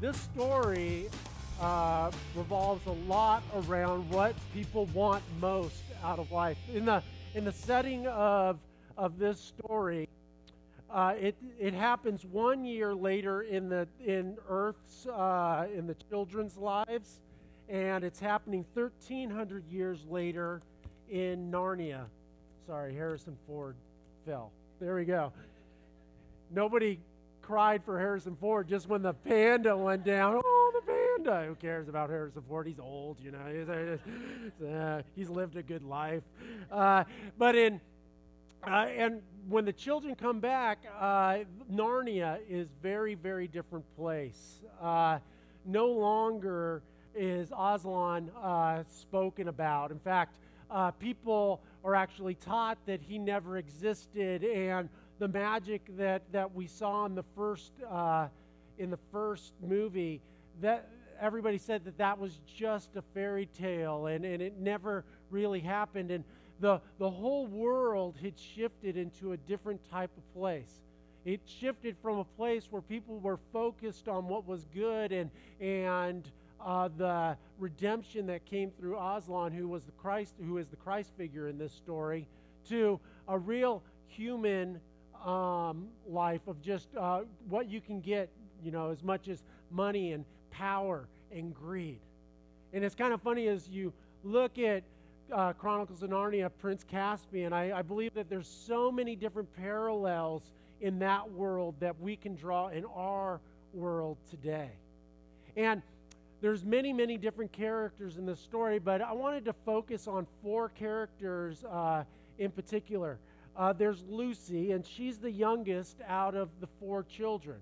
this story uh, revolves a lot around what people want most out of life. In the in the setting of of this story, uh, it it happens one year later in the in Earth's uh, in the children's lives, and it's happening 1,300 years later in Narnia. Sorry, Harrison Ford fell. There we go. Nobody cried for Harrison Ford just when the panda went down. Oh, the panda! Who cares about Harrison Ford? He's old, you know. He's, uh, he's lived a good life. Uh, but in uh, and when the children come back, uh, Narnia is very, very different place. Uh, no longer is Aslan uh, spoken about. In fact, people are actually taught that he never existed and the magic that, that we saw in the first uh, in the first movie that everybody said that that was just a fairy tale and, and it never really happened and the, the whole world had shifted into a different type of place. It shifted from a place where people were focused on what was good and and uh, the redemption that came through Aslan, who was the Christ, who is the Christ figure in this story, to a real human um, life of just uh, what you can get, you know, as much as money and power and greed. And it's kind of funny as you look at uh, Chronicles of Narnia, Prince Caspian, I, I believe that there's so many different parallels in that world that we can draw in our world today. And there's many, many different characters in this story, but I wanted to focus on four characters uh, in particular. Uh, there's Lucy, and she's the youngest out of the four children.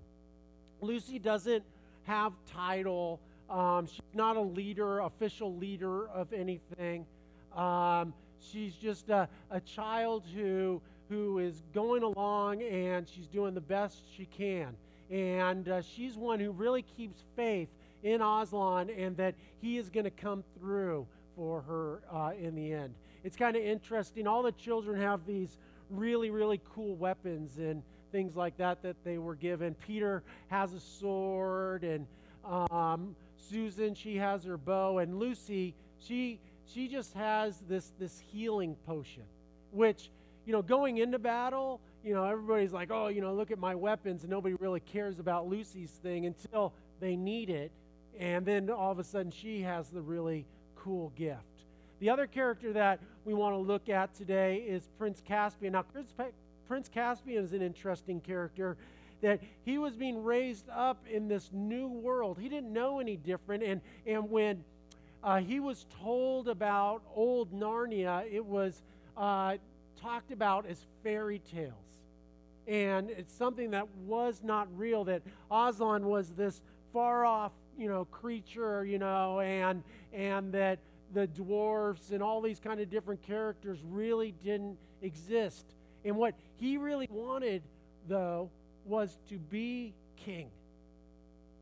Lucy doesn't have title. Um, she's not a leader, official leader of anything. Um, she's just a, a child who who is going along and she's doing the best she can. And uh, she's one who really keeps faith in Aslan and that he is going to come through for her uh, in the end. It's kind of interesting. All the children have these really, really cool weapons and things like that that they were given. Peter has a sword, and um, Susan she has her bow, and Lucy she she just has this this healing potion, which you know going into battle, you know everybody's like, oh, you know, look at my weapons, and nobody really cares about Lucy's thing until they need it, and then all of a sudden she has the really cool gift. The other character that we want to look at today is Prince Caspian. Now, Prince Caspian is an interesting character that he was being raised up in this new world. He didn't know any different. And, and when uh, he was told about old Narnia, it was uh, talked about as fairy tales. And it's something that was not real, that Aslan was this far off, you know, creature, you know, and, and that the dwarfs and all these kind of different characters really didn't exist. And what he really wanted, though, was to be king.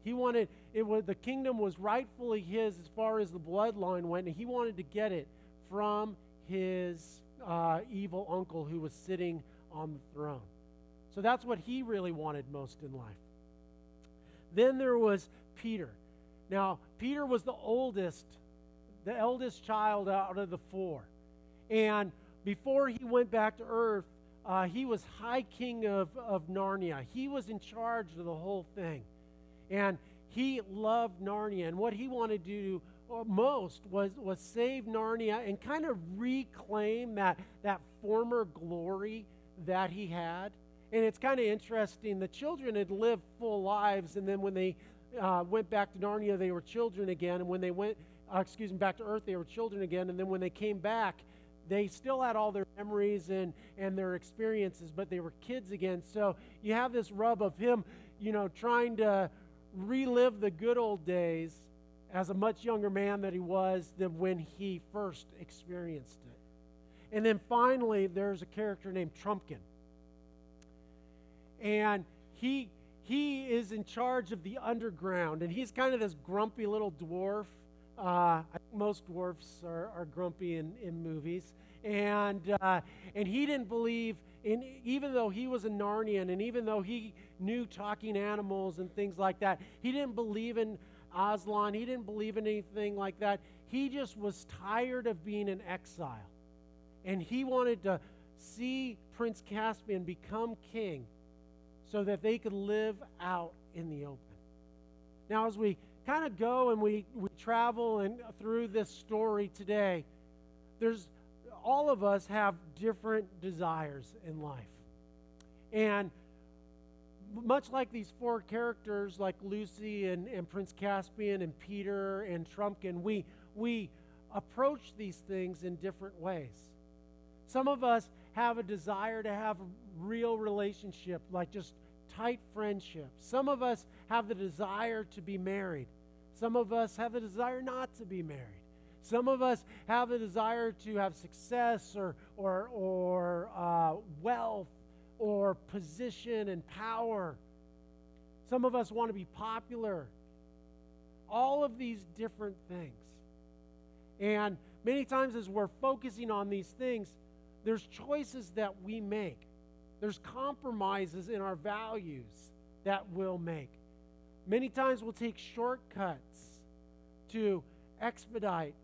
He wanted it was the kingdom was rightfully his as far as the bloodline went, and he wanted to get it from his uh, evil uncle who was sitting on the throne. So that's what he really wanted most in life. Then there was Peter. Now, Peter was the oldest the eldest child out of the four. And before he went back to earth, uh, he was High King of, of Narnia. He was in charge of the whole thing. And he loved Narnia. And what he wanted to do uh, most was, was save Narnia and kind of reclaim that, that former glory that he had. And it's kind of interesting. The children had lived full lives, and then when they uh, went back to Narnia, they were children again. And when they went uh, excuse me, back to earth, they were children again. And then when they came back, they still had all their memories and, and their experiences, but they were kids again. So you have this rub of him, you know, trying to relive the good old days as a much younger man that he was than when he first experienced it. And then finally, there's a character named Trumpkin. And he he is in charge of the underground, and he's kind of this grumpy little dwarf Uh, most dwarfs are, are grumpy in, in movies. And, uh, and he didn't believe in, even though he was a Narnian and even though he knew talking animals and things like that, he didn't believe in Aslan. He didn't believe in anything like that. He just was tired of being in exile. And he wanted to see Prince Caspian become king so that they could live out in the open. Now, as we kind of go and we, we travel and through this story today, there's all of us have different desires in life. And much like these four characters, like Lucy and, and Prince Caspian and Peter and Trumpkin, we, we approach these things in different ways. Some of us have a desire to have a real relationship, like just tight friendship. Some of us have the desire to be married. Some of us have a desire not to be married. Some of us have a desire to have success or, or, or uh, wealth or position and power. Some of us want to be popular. All of these different things. And many times, as we're focusing on these things, there's choices that we make, there's compromises in our values that we'll make. Many times, we'll take shortcuts to expedite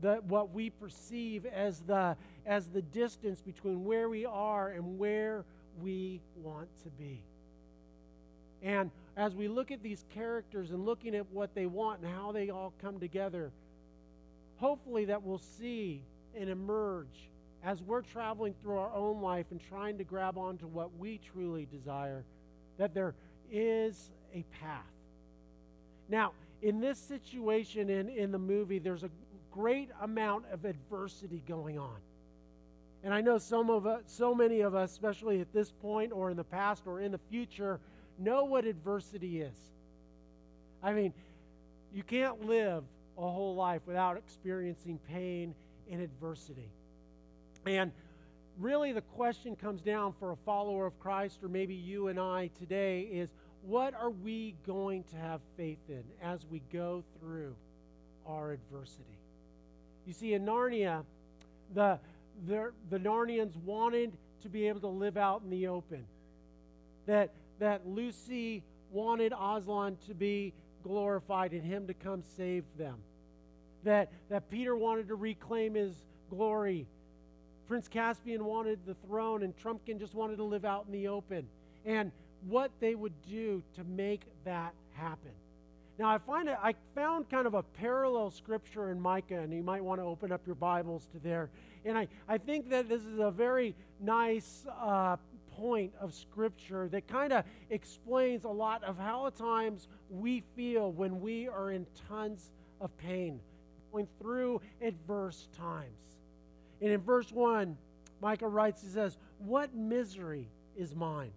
the, what we perceive as the, as the distance between where we are and where we want to be. And as we look at these characters and looking at what they want and how they all come together, hopefully that we'll see and emerge as we're traveling through our own life and trying to grab onto what we truly desire, that there is a path. Now, in this situation in, in the movie, there's a great amount of adversity going on. And I know some of us, so many of us, especially at this point or in the past or in the future, know what adversity is. I mean, you can't live a whole life without experiencing pain and adversity. And really, the question comes down for a follower of Christ, or maybe you and I today, is what are we going to have faith in as we go through our adversity? You see, in Narnia, the the, the Narnians wanted to be able to live out in the open. That, that Lucy wanted Aslan to be glorified and him to come save them. That, that Peter wanted to reclaim his glory. Prince Caspian wanted the throne, and Trumpkin just wanted to live out in the open. And what they would do to make that happen. Now, I find it, I found kind of a parallel scripture in Micah, and you might want to open up your Bibles to there. And I, I think that this is a very nice uh, point of scripture that kind of explains a lot of how at times we feel when we are in tons of pain, going through adverse times. And in verse 1, Micah writes, he says, What misery is mine?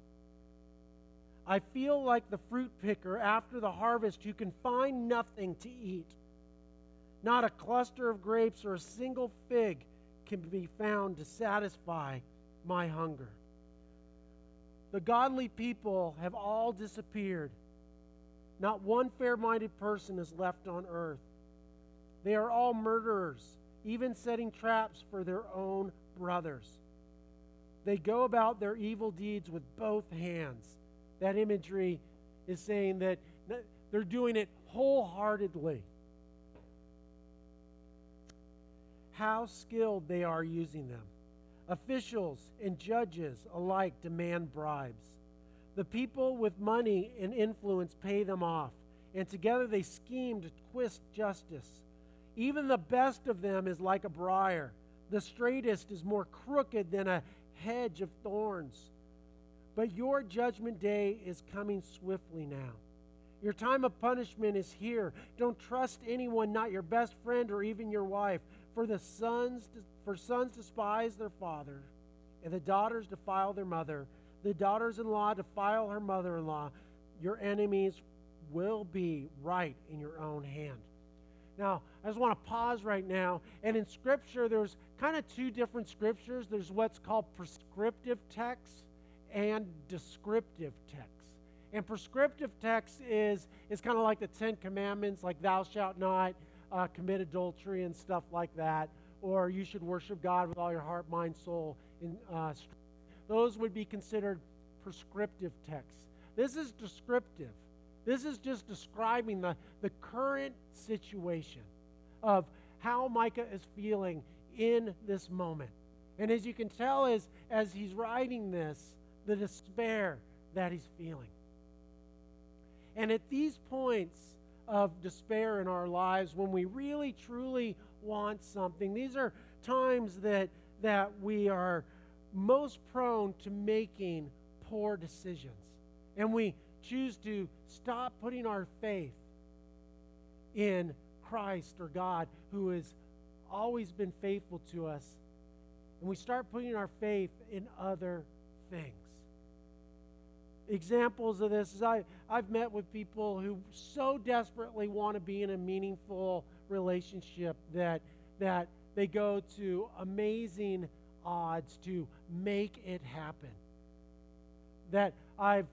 I feel like the fruit picker after the harvest who can find nothing to eat. Not a cluster of grapes or a single fig can be found to satisfy my hunger. The godly people have all disappeared. Not one fair minded person is left on earth. They are all murderers, even setting traps for their own brothers. They go about their evil deeds with both hands that imagery is saying that they're doing it wholeheartedly. How skilled they are using them. Officials and judges alike demand bribes. The people with money and influence pay them off, and together they scheme to twist justice. Even the best of them is like a briar. The straightest is more crooked than a hedge of thorns. But your judgment day is coming swiftly now. Your time of punishment is here. Don't trust anyone, not your best friend or even your wife, for the sons for sons despise their father, and the daughters defile their mother. The daughters-in-law defile her mother-in-law. Your enemies will be right in your own hand. Now, I just want to pause right now. And in Scripture, there's kind of two different scriptures. There's what's called prescriptive texts and descriptive text. And prescriptive text is, is kind of like the Ten Commandments, like thou shalt not, uh, commit adultery and stuff like that, or you should worship God with all your heart, mind, soul, and uh. Those would be considered prescriptive texts. This is descriptive. This is just describing the, the current situation of how Micah is feeling in this moment. And as you can tell, as, as he's writing this, the despair that he's feeling. And at these points of despair in our lives, when we really truly want something, these are times that, that we are most prone to making poor decisions. And we choose to stop putting our faith in Christ or God, who has always been faithful to us, and we start putting our faith in other things. Examples of this is I, I've met with people who so desperately want to be in a meaningful relationship that, that they go to amazing odds to make it happen. That I've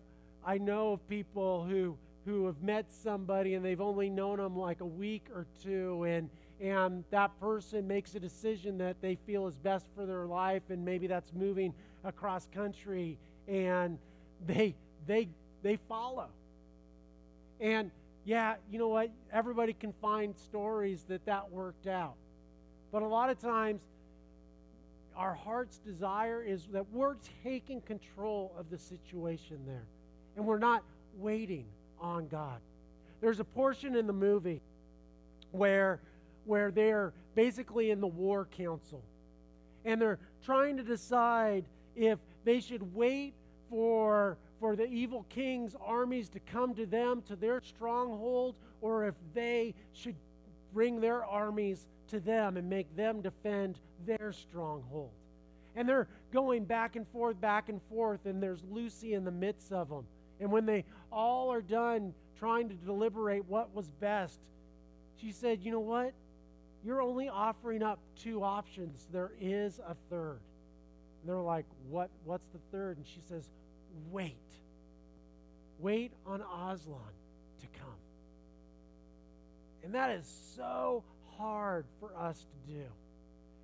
I know of people who who have met somebody and they've only known them like a week or two and and that person makes a decision that they feel is best for their life and maybe that's moving across country and they they they follow. And yeah you know what? Everybody can find stories that that worked out. But a lot of times our heart's desire is that we're taking control of the situation there. And we're not waiting on God. There's a portion in the movie where where they're basically in the war council. And they're trying to decide if they should wait for for the evil king's armies to come to them to their stronghold or if they should bring their armies to them and make them defend their stronghold. And they're going back and forth, back and forth, and there's Lucy in the midst of them. And when they all are done trying to deliberate what was best, she said, You know what? You're only offering up two options. There is a third. And they're like, What what's the third? And she says, Wait. Wait on Aslan to come. And that is so hard for us to do.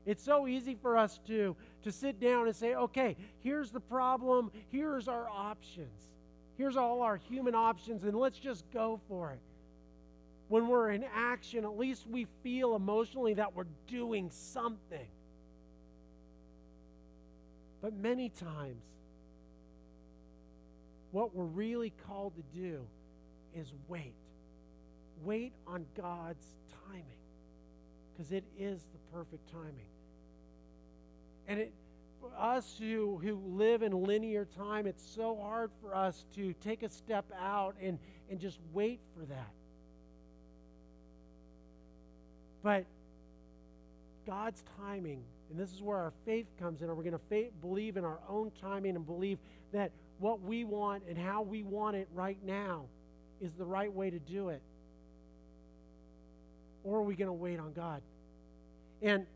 It's so easy for us to, to sit down and say, okay, here's the problem, here's our options. Here's all our human options, and let's just go for it. When we're in action, at least we feel emotionally that we're doing something. But many times, what we're really called to do is wait. Wait on God's timing because it is the perfect timing. And it, for us who, who live in linear time, it's so hard for us to take a step out and, and just wait for that. But God's timing, and this is where our faith comes in, and we're going to believe in our own timing and believe that what we want and how we want it right now is the right way to do it. Or are we going to wait on God? And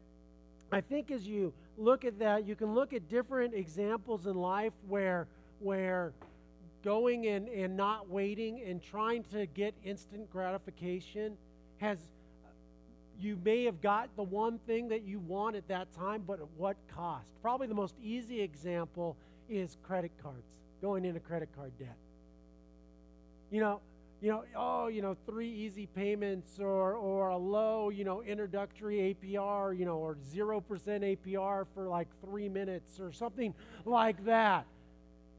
I think as you look at that, you can look at different examples in life where where going and, and not waiting and trying to get instant gratification has you may have got the one thing that you want at that time, but at what cost? Probably the most easy example is credit cards, going into credit card debt. You know, you know, oh, you know, three easy payments or, or a low, you know, introductory APR, you know, or 0% APR for like three minutes or something like that.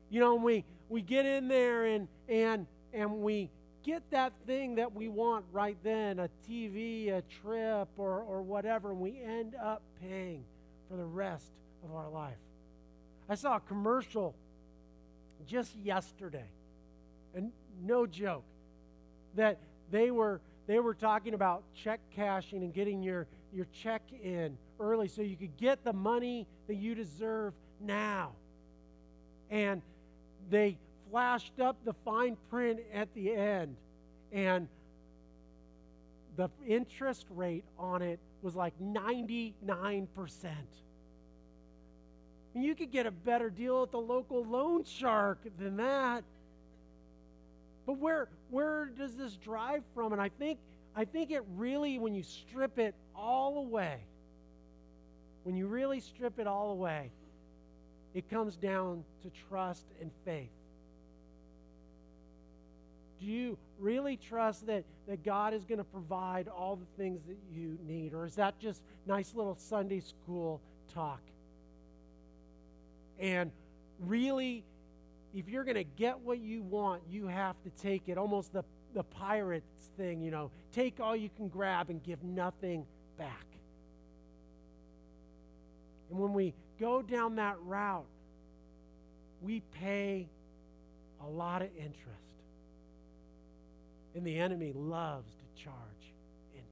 You know, we, we get in there and, and, and we get that thing that we want right then a TV, a trip, or, or whatever, and we end up paying for the rest of our life. I saw a commercial just yesterday, and no joke that they were they were talking about check cashing and getting your your check in early so you could get the money that you deserve now. And they flashed up the fine print at the end and the interest rate on it was like 99%. And you could get a better deal at the local loan shark than that. But where where does this drive from? And I think I think it really, when you strip it all away, when you really strip it all away, it comes down to trust and faith. Do you really trust that, that God is going to provide all the things that you need? Or is that just nice little Sunday school talk? And really, if you're going to get what you want, you have to take it. Almost the, the pirates thing, you know, take all you can grab and give nothing back. And when we go down that route, we pay a lot of interest. And the enemy loves to charge interest.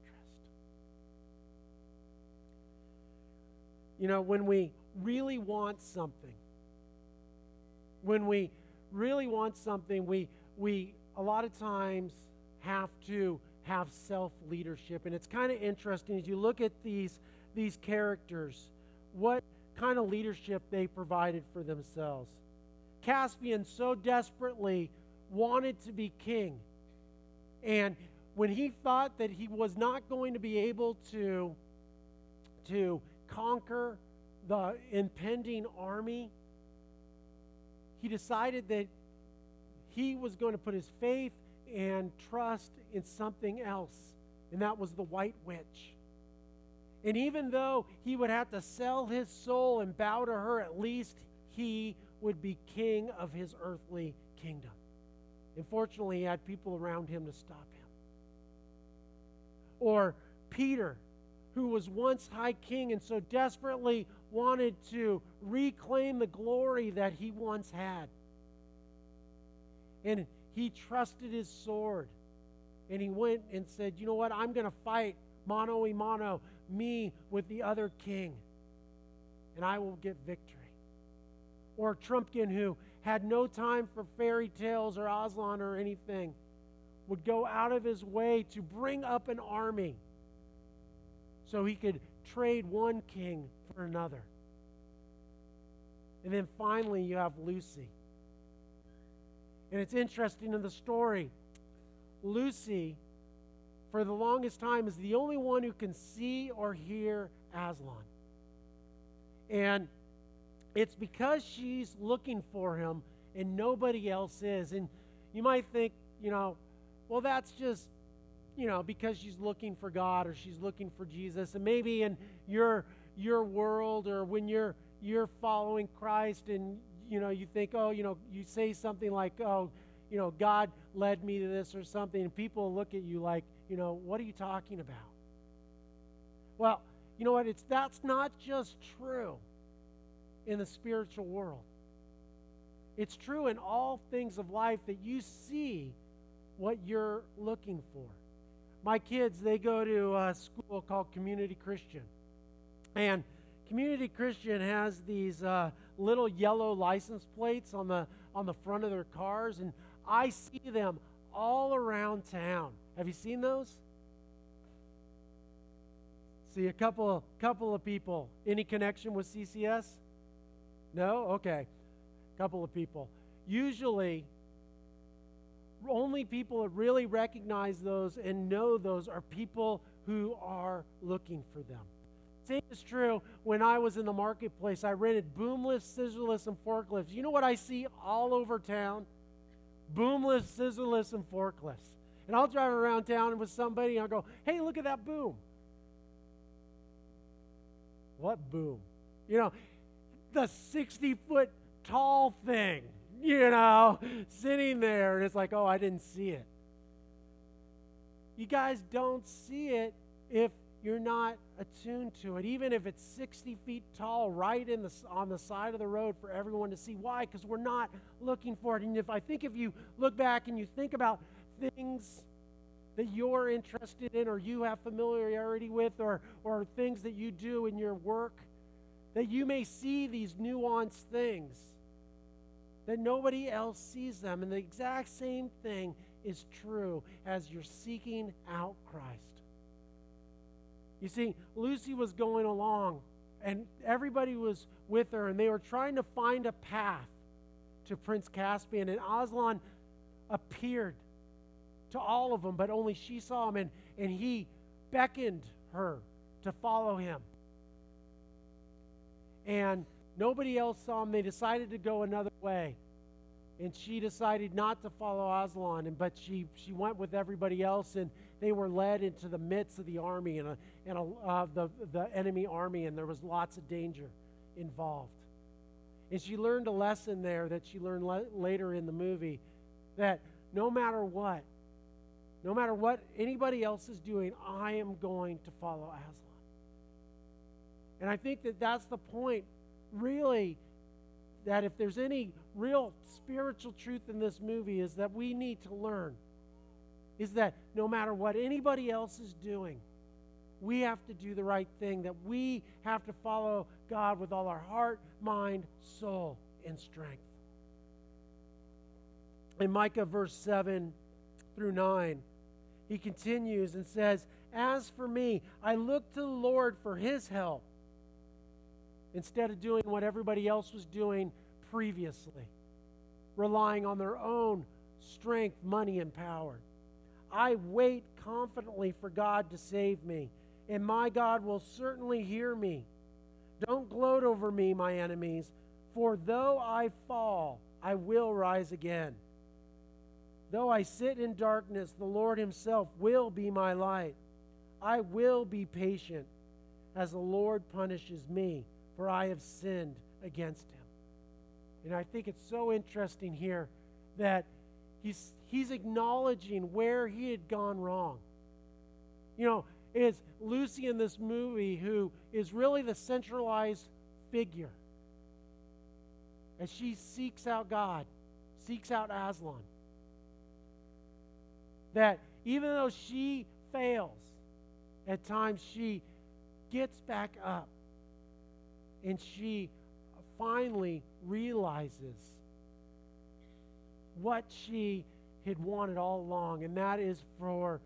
You know, when we really want something, when we really want something, we, we a lot of times have to have self leadership. And it's kind of interesting as you look at these, these characters, what kind of leadership they provided for themselves. Caspian so desperately wanted to be king. And when he thought that he was not going to be able to, to conquer the impending army, he decided that he was going to put his faith and trust in something else, and that was the White Witch. And even though he would have to sell his soul and bow to her, at least he would be king of his earthly kingdom. Unfortunately, he had people around him to stop him. Or Peter, who was once high king and so desperately wanted to reclaim the glory that he once had. And he trusted his sword. And he went and said, You know what? I'm going to fight mano a mano, me with the other king. And I will get victory. Or Trumpkin, who had no time for fairy tales or Aslan or anything, would go out of his way to bring up an army so he could trade one king for another. And then finally, you have Lucy. And it's interesting in the story, Lucy, for the longest time, is the only one who can see or hear Aslan. And it's because she's looking for him and nobody else is. And you might think, you know, well, that's just you know, because she's looking for God or she's looking for Jesus. And maybe in your your world or when you're you're following Christ and you know, you think, oh, you know, you say something like, oh, you know, God led me to this or something, and people look at you like, you know, what are you talking about? Well, you know what? It's that's not just true in the spiritual world. It's true in all things of life that you see what you're looking for my kids, they go to a school called Community Christian. And Community Christian has these uh, little yellow license plates on the, on the front of their cars, and I see them all around town. Have you seen those? See a couple couple of people. Any connection with CCS? No? Okay. Couple of people. Usually only people that really recognize those and know those are people who are looking for them. Same is true when I was in the marketplace. I rented boom lifts, scissor lifts, and forklifts. You know what I see all over town? Boom lifts, scissor lifts, and forklifts. And I'll drive around town with somebody and I'll go, hey, look at that boom. What boom? You know, the 60 foot tall thing you know, sitting there. And it's like, oh, I didn't see it. You guys don't see it if you're not attuned to it, even if it's 60 feet tall, right in the, on the side of the road for everyone to see. Why? Because we're not looking for it. And if I think if you look back and you think about things that you're interested in or you have familiarity with or, or things that you do in your work, that you may see these nuanced things that nobody else sees them. And the exact same thing is true as you're seeking out Christ. You see, Lucy was going along, and everybody was with her, and they were trying to find a path to Prince Caspian, and Aslan appeared to all of them, but only she saw him. And, and he beckoned her to follow him. And nobody else saw him. They decided to go another way. And she decided not to follow Aslan, and, but she, she went with everybody else, and they were led into the midst of the army and, a, and a, uh, the, the enemy army, and there was lots of danger involved. And she learned a lesson there that she learned le- later in the movie that no matter what, no matter what anybody else is doing, I am going to follow Aslan. And I think that that's the point, really, that if there's any real spiritual truth in this movie, is that we need to learn is that no matter what anybody else is doing, we have to do the right thing, that we have to follow God with all our heart, mind, soul, and strength. In Micah verse 7 through 9, he continues and says, As for me, I look to the Lord for his help instead of doing what everybody else was doing previously, relying on their own strength, money, and power. I wait confidently for God to save me, and my God will certainly hear me. Don't gloat over me, my enemies, for though I fall, I will rise again. Though I sit in darkness, the Lord Himself will be my light. I will be patient as the Lord punishes me, for I have sinned against Him. And I think it's so interesting here that he's, he's acknowledging where he had gone wrong. You know, is Lucy in this movie who is really the centralized figure as she seeks out God, seeks out Aslan that even though she fails, at times she gets back up and she finally realizes what she had wanted all along, and that is for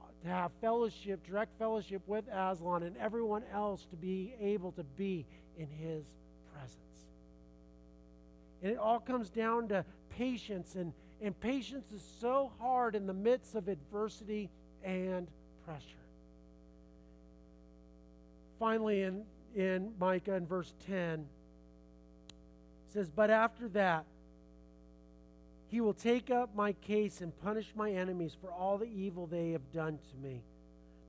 uh, to have fellowship, direct fellowship with Aslan and everyone else to be able to be in his presence. And it all comes down to patience and and patience is so hard in the midst of adversity and pressure. Finally, in, in Micah in verse 10, says, But after that, he will take up my case and punish my enemies for all the evil they have done to me.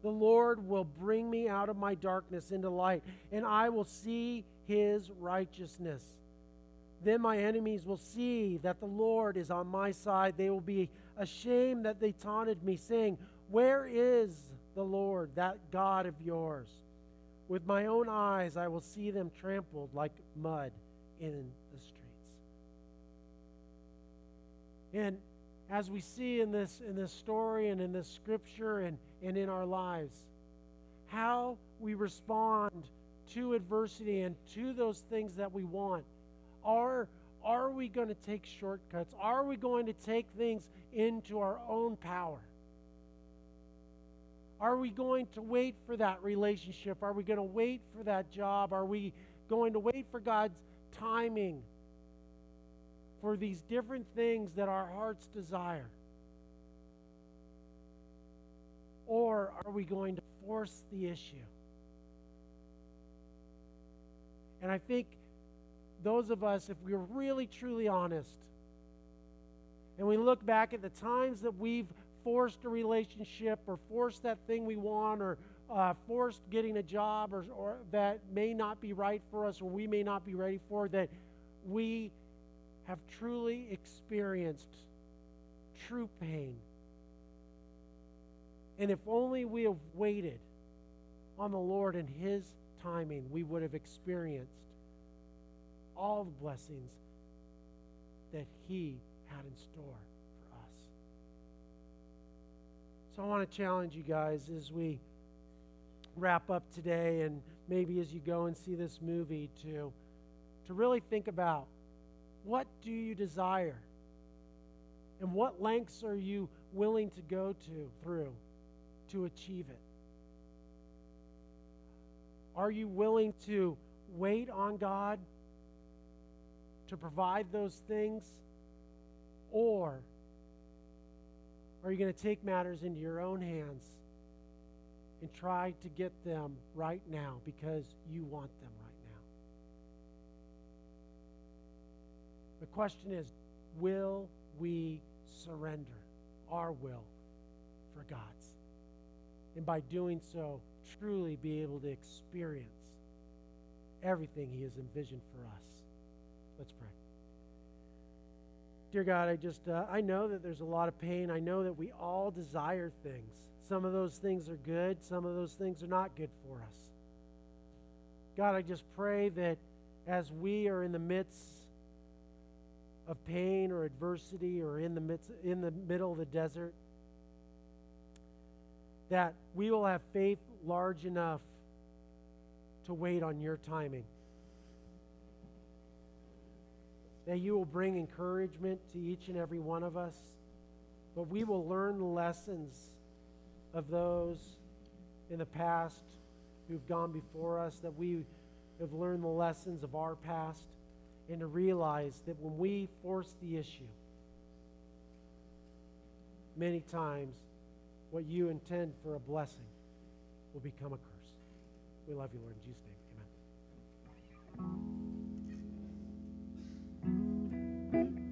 The Lord will bring me out of my darkness into light, and I will see his righteousness. Then my enemies will see that the Lord is on my side. They will be ashamed that they taunted me, saying, Where is the Lord, that God of yours? With my own eyes I will see them trampled like mud in the streets. And as we see in this in this story and in this scripture and, and in our lives, how we respond to adversity and to those things that we want are, are we going to take shortcuts? Are we going to take things into our own power? Are we going to wait for that relationship? Are we going to wait for that job? Are we going to wait for God's timing for these different things that our hearts desire? Or are we going to force the issue? And I think those of us, if we're really truly honest, and we look back at the times that we've forced a relationship or forced that thing we want or uh, forced getting a job or, or that may not be right for us or we may not be ready for, that we have truly experienced true pain. And if only we have waited on the Lord and His timing, we would have experienced all the blessings that He had in store So I want to challenge you guys as we wrap up today and maybe as you go and see this movie to to really think about what do you desire and what lengths are you willing to go to through to achieve it are you willing to wait on God to provide those things? Or are you going to take matters into your own hands and try to get them right now because you want them right now. The question is will we surrender our will for God's? And by doing so, truly be able to experience everything He has envisioned for us. Let's pray. Dear God, I just, uh, I know that there's a lot of pain. I know that we all desire things. Some of those things are good, some of those things are not good for us. God, I just pray that as we are in the midst of pain or adversity or in the midst, in the middle of the desert, that we will have faith large enough to wait on your timing. That you will bring encouragement to each and every one of us, but we will learn the lessons of those in the past who've gone before us, that we have learned the lessons of our past, and to realize that when we force the issue, many times what you intend for a blessing will become a curse. We love you, Lord. In Jesus' name. Mm-hmm.